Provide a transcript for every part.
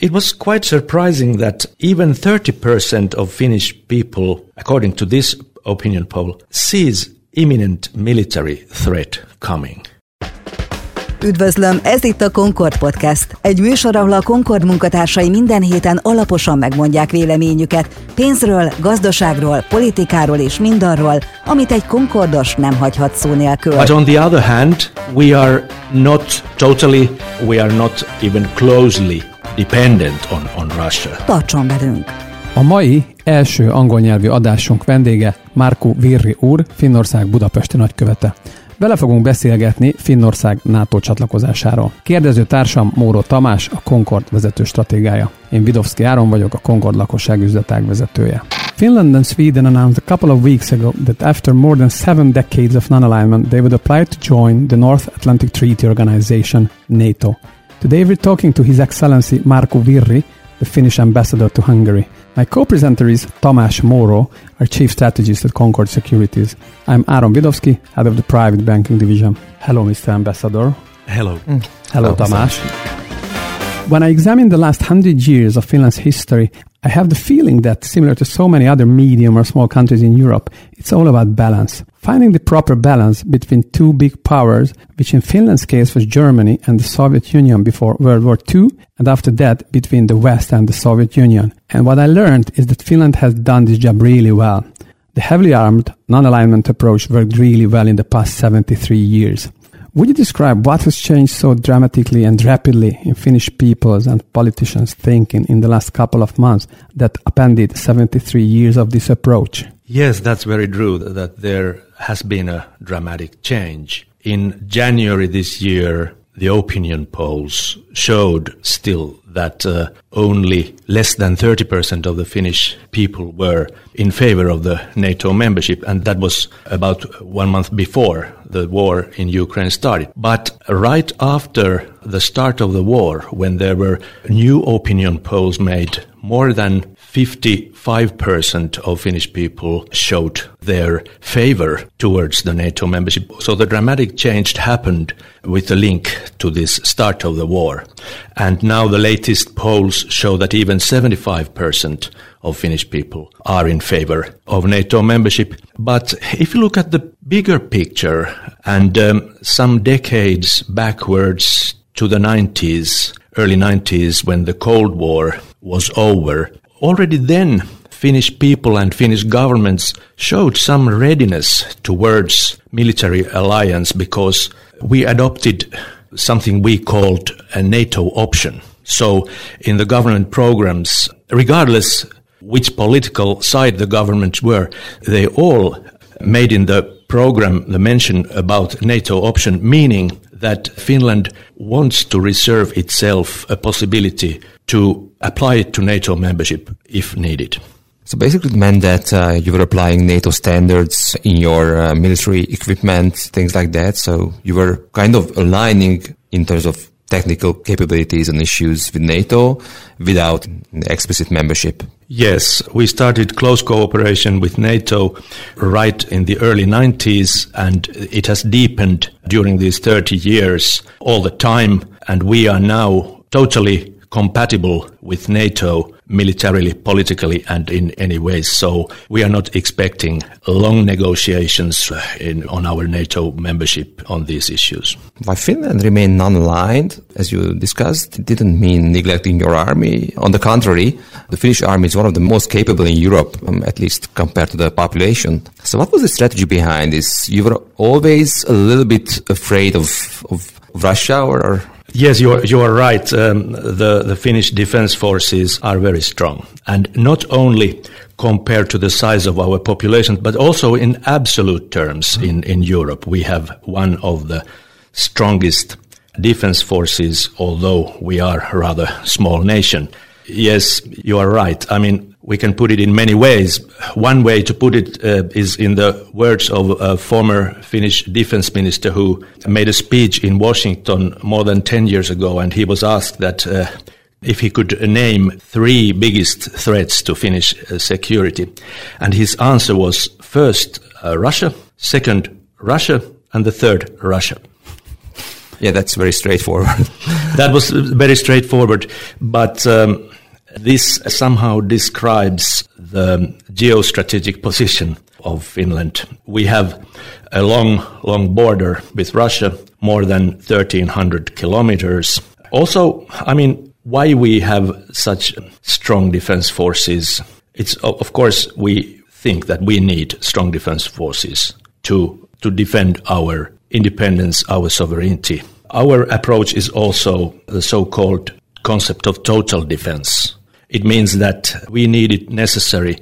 It was quite surprising that even 30% of Finnish people, according to this opinion poll, sees imminent military threat coming. Üdvözlöm, ez itt a Concord Podcast. Egy műsor, ahol a Concord munkatársai minden héten alaposan megmondják véleményüket pénzről, gazdaságról, politikáról és mindarról, amit egy Concordos nem hagyhat szó nélkül. But on the other hand, we are not totally, we are not even closely dependent on, on Russia. Tartson velünk! A mai első angol nyelvű adásunk vendége Márku Virri úr, Finnország Budapesti nagykövete. Vele fogunk beszélgetni Finnország NATO csatlakozásáról. Kérdező társam Móró Tamás, a Concord vezető stratégája. Én Vidovszki Áron vagyok, a Concord lakosság üzletág vezetője. Finland and Sweden announced a couple of weeks ago that after more than seven decades of non-alignment, they would apply to join the North Atlantic Treaty Organization, NATO. Today we're talking to His Excellency Markku Virri, the Finnish ambassador to Hungary. My co-presenter is Tamás Moro, our chief strategist at Concorde Securities. I'm Aaron Vidovszki, head of the private banking division. Hello, Mr. Ambassador. Hello. Hello, Hello Tamás. When I examine the last hundred years of Finland's history, I have the feeling that, similar to so many other medium or small countries in Europe, it's all about balance. Finding the proper balance between two big powers, which in Finland's case was Germany and the Soviet Union before World War II, and after that between the West and the Soviet Union. And what I learned is that Finland has done this job really well. The heavily armed non-alignment approach worked really well in the past 73 years. Would you describe what has changed so dramatically and rapidly in Finnish people's and politicians' thinking in the last couple of months that appended 73 years of this approach? Yes, that's very true that there has been a dramatic change. In January this year, the opinion polls showed still that uh, only less than 30% of the Finnish people were in favor of the NATO membership, and that was about one month before the war in Ukraine started. But right after the start of the war, when there were new opinion polls made, more than 55% of Finnish people showed their favor towards the NATO membership. So the dramatic change happened with the link to this start of the war. And now the latest polls show that even 75% of Finnish people are in favor of NATO membership. But if you look at the bigger picture and um, some decades backwards to the 90s, early 90s, when the Cold War was over, already then Finnish people and Finnish governments showed some readiness towards military alliance because we adopted something we called a NATO option. So in the government programs, regardless which political side the governments were, they all made in the program the mention about NATO option, meaning that Finland wants to reserve itself a possibility to apply it to NATO membership if needed. So basically, it meant that uh, you were applying NATO standards in your uh, military equipment, things like that. So you were kind of aligning in terms of technical capabilities and issues with NATO without explicit membership. Yes, we started close cooperation with NATO right in the early 90s, and it has deepened during these 30 years all the time. And we are now totally compatible with NATO militarily, politically, and in any ways. So we are not expecting long negotiations uh, in, on our NATO membership on these issues. Why Finland remained non-aligned, as you discussed, it didn't mean neglecting your army. On the contrary, the Finnish army is one of the most capable in Europe, um, at least compared to the population. So what was the strategy behind this? You were always a little bit afraid of, of Russia or Yes, you are, you are right. Um, the, the Finnish defense forces are very strong. And not only compared to the size of our population, but also in absolute terms in, in Europe. We have one of the strongest defense forces, although we are a rather small nation. Yes, you are right. I mean, we can put it in many ways. One way to put it uh, is in the words of a former Finnish defense minister who made a speech in Washington more than 10 years ago, and he was asked that uh, if he could name three biggest threats to Finnish uh, security. And his answer was first, uh, Russia, second, Russia, and the third, Russia. Yeah, that's very straightforward. that was very straightforward, but um, this somehow describes the geostrategic position of Finland. We have a long, long border with Russia, more than 1300 kilometers. Also, I mean, why we have such strong defense forces? It's, of course, we think that we need strong defense forces to, to defend our independence, our sovereignty. Our approach is also the so-called concept of total defense. It means that we need it necessary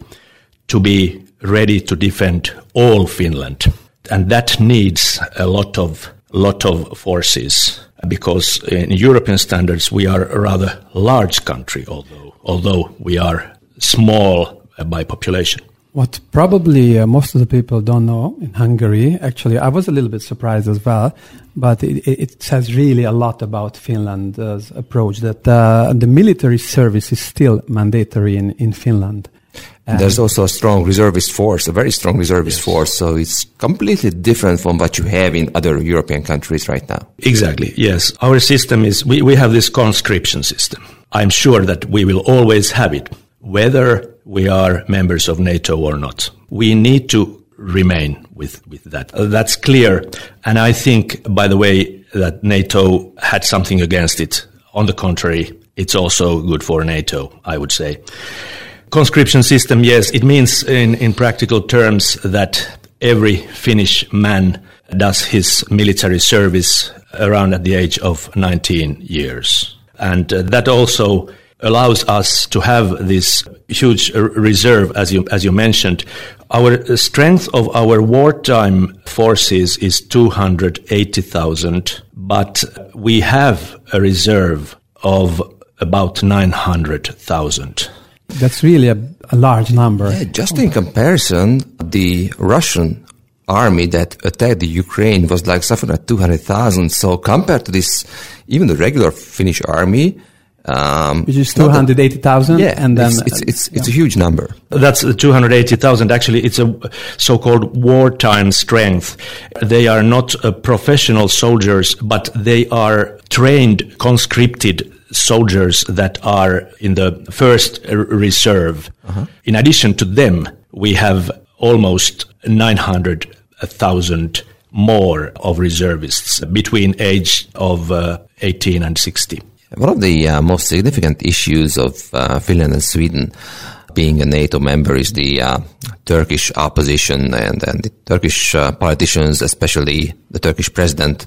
to be ready to defend all Finland. And that needs a lot of, lot of forces because in European standards we are a rather large country, although, although we are small by population. What probably uh, most of the people don't know in Hungary, actually, I was a little bit surprised as well, but it, it says really a lot about Finland's approach that uh, the military service is still mandatory in, in Finland. And There's also a strong reservist force, a very strong reservist yes. force. So it's completely different from what you have in other European countries right now. Exactly. Yes. Our system is, we, we have this conscription system. I'm sure that we will always have it, whether we are members of NATO or not. We need to remain with, with that. Uh, that's clear. And I think, by the way, that NATO had something against it. On the contrary, it's also good for NATO, I would say. Conscription system, yes, it means in, in practical terms that every Finnish man does his military service around at the age of 19 years. And uh, that also allows us to have this huge reserve, as you, as you mentioned. Our uh, strength of our wartime forces is 280,000, but we have a reserve of about 900,000. That's really a, a large number. Yeah, just in comparison, the Russian army that attacked the Ukraine was like something like 200,000. So compared to this, even the regular Finnish army, um, Which is 280,000? Yeah, and then. It's, it's, it's, yeah. it's, a huge number. That's 280,000. Actually, it's a so-called wartime strength. They are not uh, professional soldiers, but they are trained, conscripted soldiers that are in the first reserve. Uh-huh. In addition to them, we have almost 900,000 more of reservists between age of uh, 18 and 60. One of the uh, most significant issues of uh, Finland and Sweden being a NATO member is the uh, Turkish opposition and, and the Turkish uh, politicians, especially the Turkish president,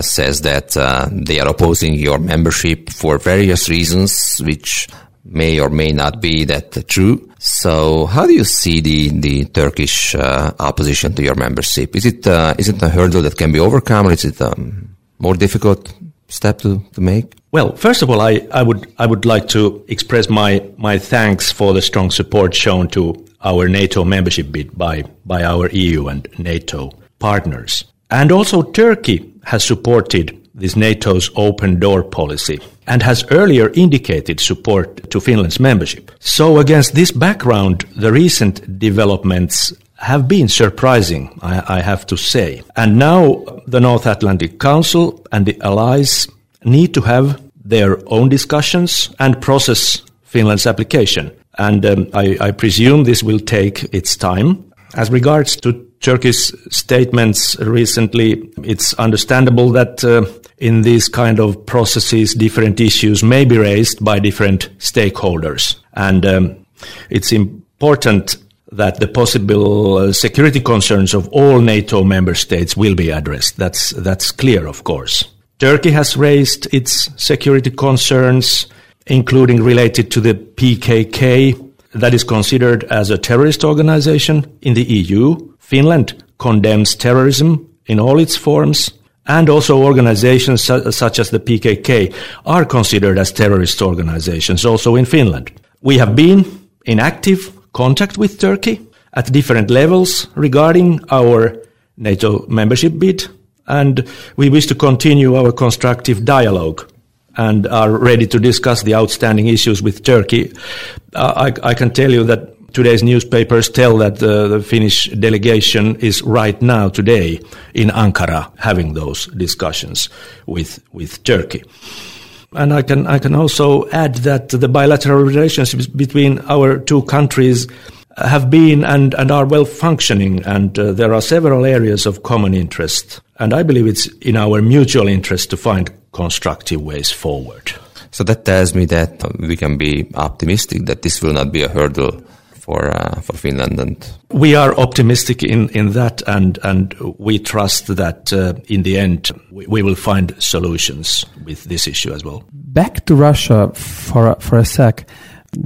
says that uh, they are opposing your membership for various reasons, which may or may not be that true. So, how do you see the the Turkish uh, opposition to your membership? Is it is it a hurdle that can be overcome, or is it a um, more difficult step to, to make? Well, first of all, I, I would I would like to express my my thanks for the strong support shown to our NATO membership bid by by our EU and NATO partners. And also Turkey has supported this NATO's open door policy and has earlier indicated support to Finland's membership. So against this background, the recent developments have been surprising, I, I, have to say. And now the North Atlantic Council and the allies need to have their own discussions and process Finland's application. And um, I, I, presume this will take its time. As regards to Turkey's statements recently, it's understandable that uh, in these kind of processes, different issues may be raised by different stakeholders. And um, it's important that the possible uh, security concerns of all NATO member states will be addressed. That's, that's clear, of course. Turkey has raised its security concerns, including related to the PKK, that is considered as a terrorist organization in the EU. Finland condemns terrorism in all its forms, and also organizations su- such as the PKK are considered as terrorist organizations also in Finland. We have been in active contact with Turkey at different levels regarding our NATO membership bid, and we wish to continue our constructive dialogue and are ready to discuss the outstanding issues with Turkey. Uh, I, I, can tell you that today's newspapers tell that uh, the Finnish delegation is right now today in Ankara having those discussions with with Turkey. And I can I can also add that the bilateral relationships between our two countries have been and, and are well functioning, and uh, there are several areas of common interest. And I believe it's in our mutual interest to find constructive ways forward. So that tells me that we can be optimistic that this will not be a hurdle for uh, for Finland. And we are optimistic in, in that, and and we trust that uh, in the end we, we, will find solutions with this issue as well. Back to Russia for for a sec.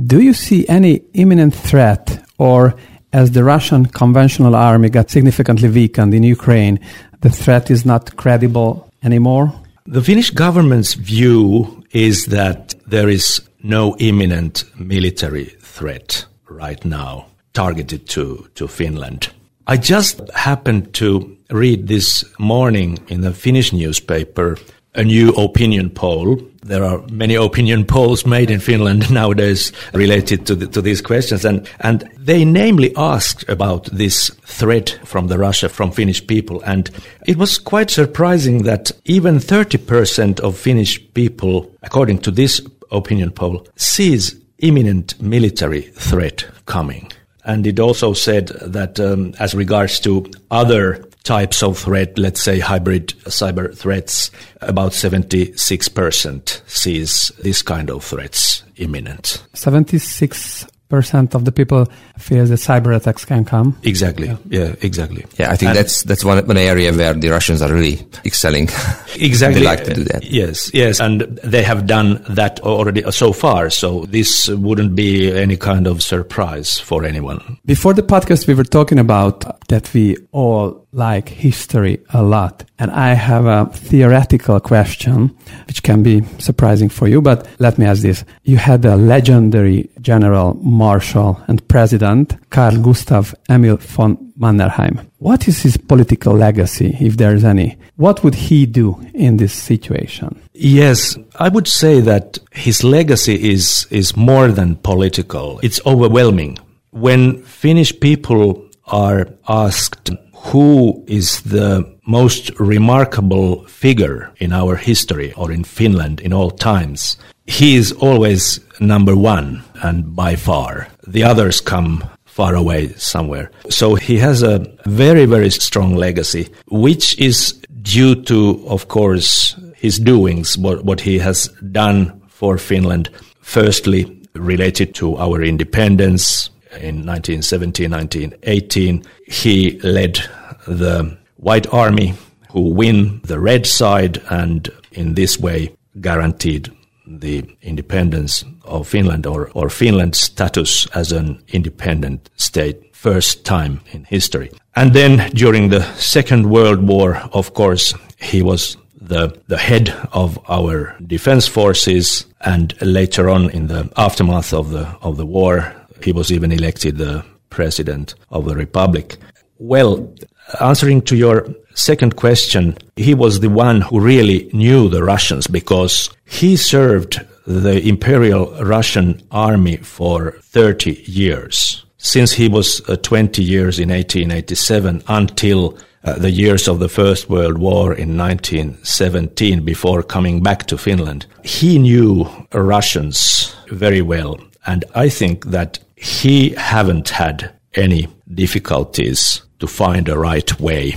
Do you see any imminent threat, or as the Russian conventional army got significantly weakened in Ukraine, the threat is not credible anymore? The Finnish government's view is that there is no imminent military threat right now targeted to, to Finland. I just happened to read this morning in the Finnish newspaper a new opinion poll. There are many opinion polls made in Finland nowadays related to, the, to these questions, and, and they namely asked about this threat from the Russia from Finnish people, and it was quite surprising that even 30% of Finnish people, according to this opinion poll, sees imminent military threat coming. And it also said that um, as regards to other types of threat, let's say hybrid cyber threats, about 76% sees this kind of threats imminent. 76 percent of the people fear that cyber attacks can come. Exactly. Yeah, yeah exactly. Yeah, I think and that's that's one, one area where the Russians are really excelling. Exactly. they like to do that. Yes, yes, and they have done that already so far. So this wouldn't be any kind of surprise for anyone. Before the podcast, we were talking about that we all like history a lot. And I have a theoretical question, which can be surprising for you, but let me ask this. You had a legendary general marshal and president, Carl Gustaf Emil von Mannerheim. What is his political legacy, if there is any? What would he do in this situation? Yes, I would say that his legacy is, is more than political. It's overwhelming. When Finnish people are asked who is the most remarkable figure in our history or in Finland in all times, he is always number one and by far. The others come far away somewhere. So he has a very, very strong legacy, which is due to, of course, his doings, what, what he has done for Finland. Firstly, related to our independence, in 1917, 1918, he led the White Army who win the red side and in this way guaranteed the independence of Finland or, or Finland's status as an independent state first time in history. And then during the Second World War, of course, he was the, the head of our defense forces and later on in the aftermath of the, of the war, he was even elected the president of the republic. Well, answering to your second question, he was the one who really knew the Russians because he served the Imperial Russian army for 30 years. Since he was uh, 20 years in 1887 until uh, the years of the First World War in 1917 before coming back to Finland. He knew Russians very well. And I think that he haven't had any difficulties to find a right way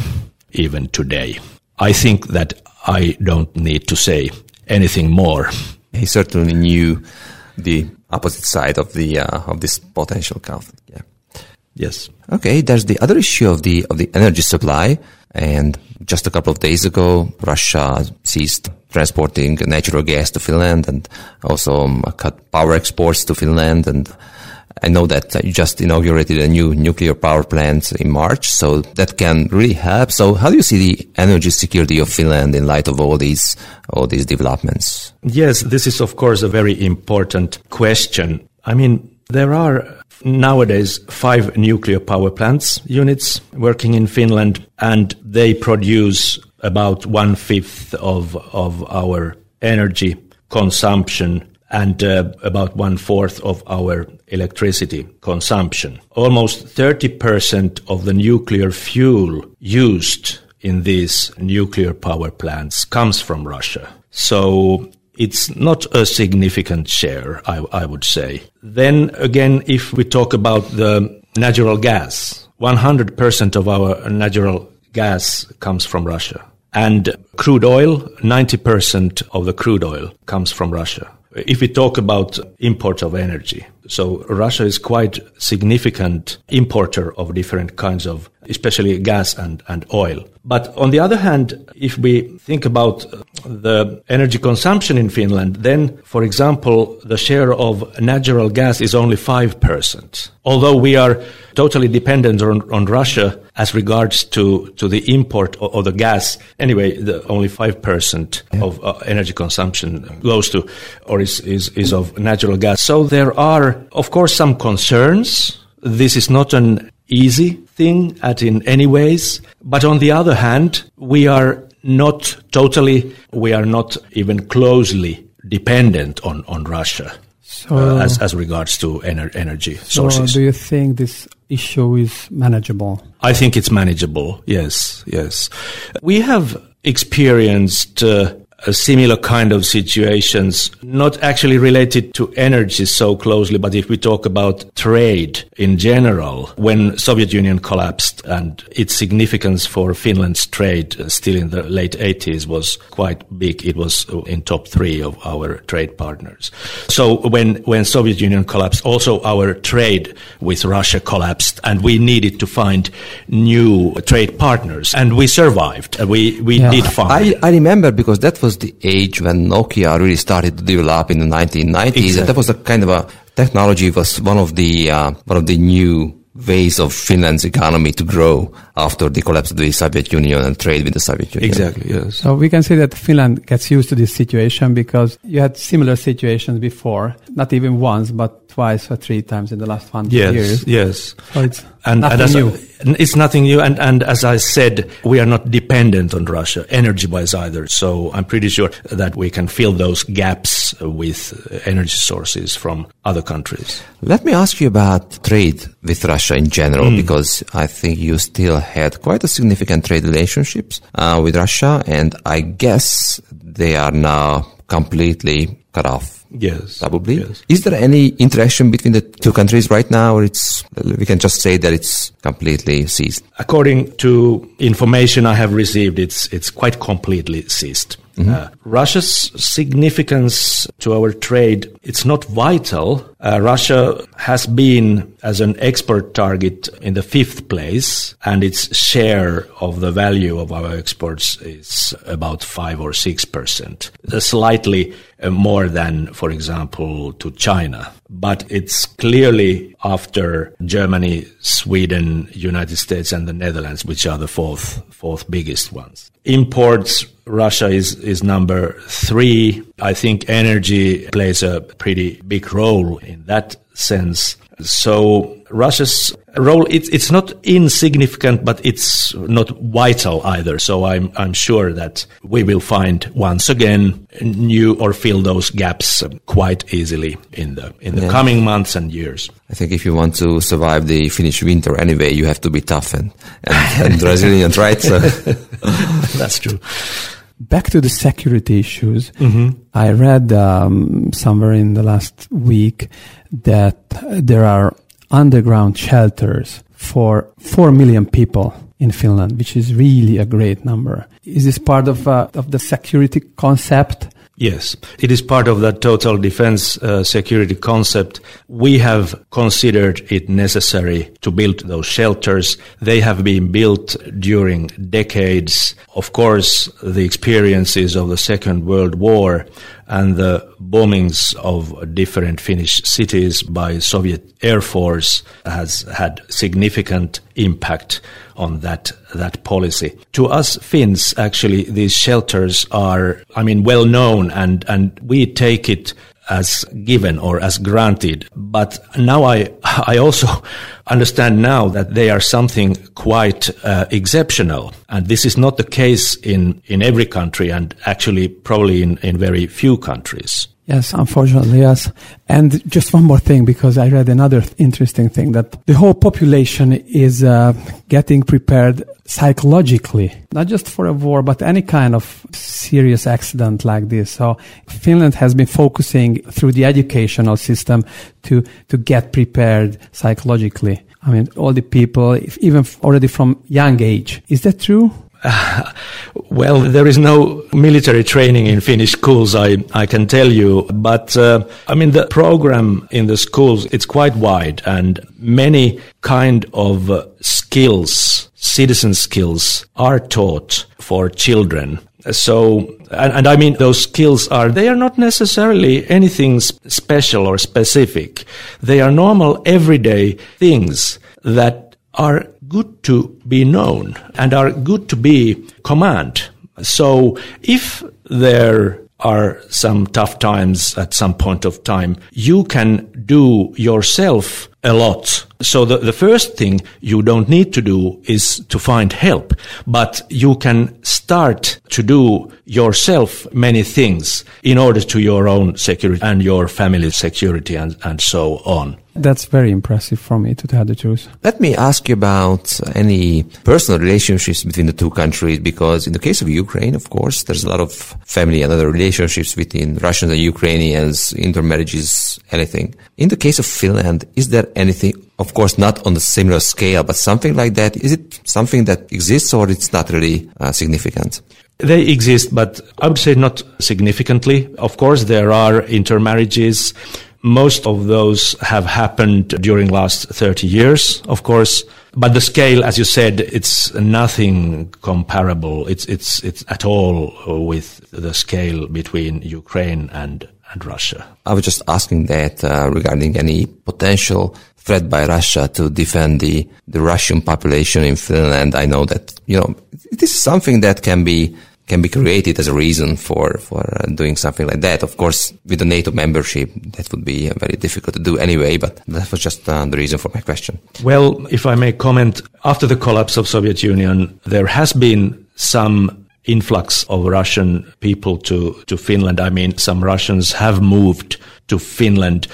even today. I think that I don't need to say anything more. He certainly knew the opposite side of the uh, of this potential conflict. Yeah. Yes. Okay. There's the other issue of the of the energy supply, and just a couple of days ago, Russia ceased transporting natural gas to Finland and also um, cut power exports to Finland and I know that you just inaugurated a new nuclear power plant in March, so that can really help. So how do you see the energy security of Finland in light of all these, all these developments? Yes, this is of course a very important question. I mean, there are nowadays five nuclear power plants units working in Finland, and they produce about one fifth of, of our energy consumption and uh, about one fourth of our electricity consumption. Almost 30% of the nuclear fuel used in these nuclear power plants comes from Russia. So it's not a significant share, I, I, would say. Then again, if we talk about the natural gas, 100% of our natural gas comes from Russia. And crude oil, 90% of the crude oil comes from Russia. If we talk about import of energy, so Russia is quite significant importer of different kinds of, especially gas and, and oil. But on the other hand, if we think about the energy consumption in Finland, then, for example, the share of natural gas is only 5%. Although we are totally dependent on, on Russia as regards to, to the import of, of the gas, anyway, the, only 5% yeah. of uh, energy consumption goes to, or is, is, is of natural gas. So there are, of course, some concerns. This is not an easy thing at in any ways. But on the other hand, we are not totally, we are not even closely dependent on, on Russia. So, uh, as, as regards to ener- energy so sources. Do you think this issue is manageable? I think it's manageable. Yes, yes. We have experienced uh, similar kind of situations, not actually related to energy so closely, but if we talk about trade in general, when Soviet Union collapsed and its significance for Finland's trade uh, still in the late 80s was quite big. It was uh, in top three of our trade partners. So when, when Soviet Union collapsed, also our trade with Russia collapsed and we needed to find new trade partners and we survived. We, we yeah. did find. I, I remember because that was was the age when Nokia really started to develop in the 1990s. Exactly. And that was a kind of a technology was one of the uh, one of the new ways of Finland's economy to grow after the collapse of the Soviet Union and trade with the Soviet Union. Exactly, yes. So we can say that Finland gets used to this situation because you had similar situations before, not even once, but twice or three times in the last hundred yes, years. Yes, So it's and, nothing and new. it's nothing new. And, and as I said, we are not dependent on Russia energy-wise either. So I'm pretty sure that we can fill those gaps with energy sources from other countries. Let me ask you about trade with Russia in general, mm. because I think you still had quite a significant trade relationships uh, with Russia, and I guess they are now completely cut off Yes. Probably. Yes. Is there any interaction between the two countries right now, or it's we can just say that it's completely ceased? According to information I have received, it's it's quite completely ceased. Mm-hmm. Uh, Russia's significance to our trade, it's not vital. Uh, Russia has been as an export target in the fifth place and its share of the value of our exports is about five or six percent, uh, slightly Uh, more than, for example, to China. But it's clearly after Germany, Sweden, United States and the Netherlands, which are the fourth, fourth biggest ones. Imports Russia is, is number three. I think energy plays a pretty big role in that sense. So Russia's role, it's, it's not insignificant, but it's not vital either. So I'm, I'm sure that we will find once again new or fill those gaps quite easily in the, in the yeah. coming months and years. I think if you want to survive the Finnish winter anyway, you have to be tough and, and, and resilient, right? So. That's true. Back to the security issues. Mm-hmm. I read um, somewhere in the last week that there are underground shelters for 4 million people in Finland, which is really a great number. Is this part of, uh, of the security concept? Yes, it is part of that total defense uh, security concept. We have considered it necessary to build those shelters. They have been built during decades. Of course, the experiences of the Second World War and the bombings of different Finnish cities by Soviet Air Force has had significant impact on that that policy. To us Finns, actually, these shelters are, I mean, well known, and and we take it as given or as granted. But now I, I also understand now that they are something quite uh, exceptional. And this is not the case in, in every country and actually probably in, in very few countries. Yes, unfortunately, yes. And just one more thing, because I read another th- interesting thing that the whole population is uh, getting prepared psychologically, not just for a war, but any kind of serious accident like this. So Finland has been focusing through the educational system to, to get prepared psychologically. I mean, all the people, even already from young age. Is that true? Well, there is no military training in Finnish schools, I, I can tell you. But, uh, I mean, the program in the schools, it's quite wide and many kind of uh, skills, citizen skills are taught for children. So, and, and, I mean, those skills are, they are not necessarily anything special or specific. They are normal everyday things that are good to be known and are good to be command. So if there are some tough times at some point of time, you can do yourself a lot. So the, the first thing you don't need to do is to find help, but you can start to do yourself many things in order to your own security and your family's security and, and so on. That's very impressive for me to tell the truth. Let me ask you about any personal relationships between the two countries, because in the case of Ukraine, of course, there's a lot of family and other relationships between Russians and Ukrainians, intermarriages, anything. In the case of Finland, is there anything, of course, not on the similar scale, but something like that? Is it something that exists or it's not really uh, significant? They exist, but I would say not significantly. Of course, there are intermarriages. Most of those have happened during last 30 years, of course. But the scale, as you said, it's nothing comparable. It's, it's, it's at all with the scale between Ukraine and, and Russia. I was just asking that uh, regarding any potential threat by Russia to defend the, the Russian population in Finland. I know that, you know, this is something that can be can be created as a reason for for uh, doing something like that. Of course, with the NATO membership, that would be uh, very difficult to do anyway. But that was just uh, the reason for my question. Well, if I may comment, after the collapse of Soviet Union, there has been some influx of Russian people to to Finland. I mean, some Russians have moved to Finland.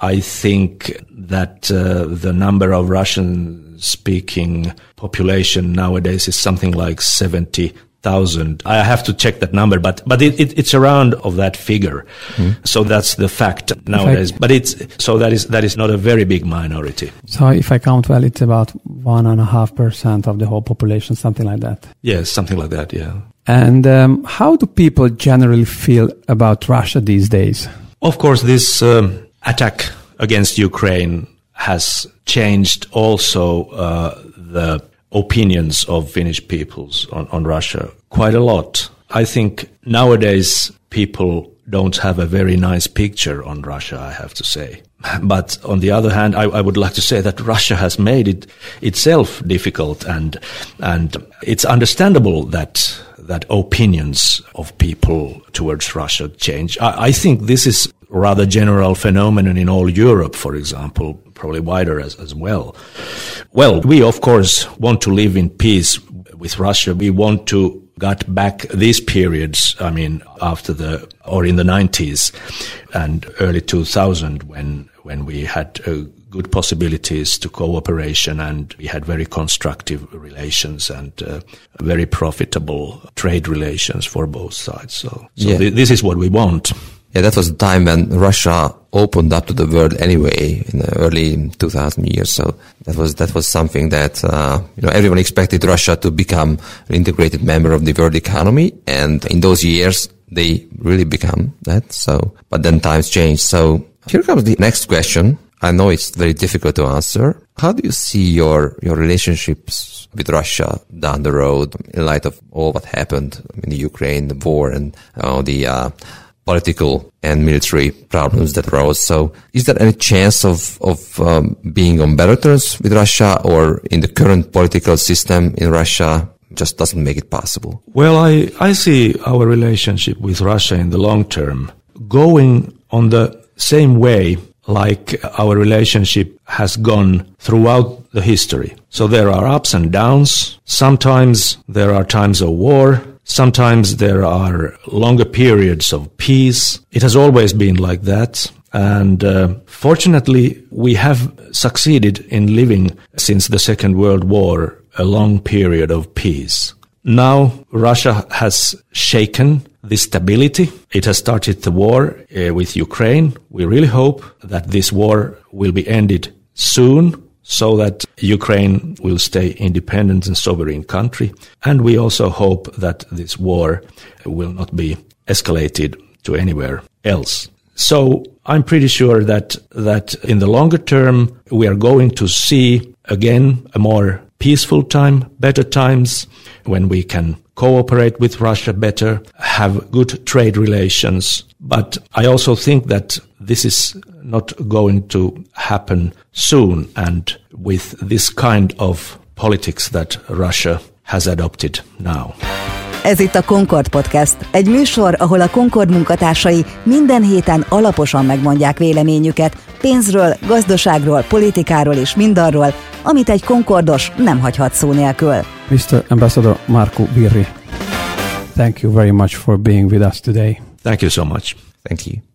I think that uh, the number of Russian speaking population nowadays is something like 70 thousand. I have to check that number, but but it, it, it's around of that figure. Mm. So that's the fact nowadays. But it's so that is that is not a very big minority. So if I count well, it's about one and a half percent of the whole population, something like that. Yes, something like that. Yeah. And um, how do people generally feel about Russia these days? Of course, this um, attack against Ukraine has changed also uh, the opinions of Finnish peoples on, on Russia quite a lot. I think nowadays people don't have a very nice picture on Russia, I have to say. But on the other hand, I, I, would like to say that Russia has made it itself difficult and, and it's understandable that, that opinions of people towards Russia change. I, I think this is rather general phenomenon in all Europe, for example, probably wider as, as well. Well, we of course want to live in peace with Russia. We want to get back these periods, I mean, after the, or in the 90s and early 2000 when, when we had uh, good possibilities to cooperation and we had very constructive relations and uh, very profitable trade relations for both sides. So, so yeah. th- this is what we want. Yeah, that was the time when Russia opened up to the world anyway in the early 2000 years. So that was that was something that uh, you know everyone expected Russia to become an integrated member of the world economy, and in those years they really become that. So, but then times changed. So here comes the next question. I know it's very difficult to answer. How do you see your your relationships with Russia down the road in light of all what happened in the Ukraine, the war, and uh, the uh, political and military problems that arose. So, is there any chance of of um, being on better terms with Russia, or in the current political system in Russia just doesn't make it possible? Well, I I see our relationship with Russia in the long term going on the same way like our relationship has gone throughout the history. So there are ups and downs. Sometimes there are times of war. Sometimes there are longer periods of peace. It has always been like that. And uh, fortunately, we have succeeded in living since the Second World War a long period of peace. Now Russia has shaken this stability. It has started the war uh, with Ukraine. We really hope that this war will be ended soon so that Ukraine will stay independent and sovereign country. And we also hope that this war will not be escalated to anywhere else. So I'm pretty sure that, that in the longer term, we are going to see again a more peaceful time, better times when we can cooperate with Russia better, have good trade relations. But I also think that this is not going to happen soon and with this kind of politics that Russia has adopted now. Ez itt a Concord Podcast, egy műsor, ahol a Concord munkatársai minden héten alaposan megmondják véleményüket pénzről, gazdaságról, politikáról és mindarról, amit egy Concordos nem hagyhat szó nélkül. Mr. Ambassador Marco Virri, thank you very much for being with us today. Thank you so much. Thank you.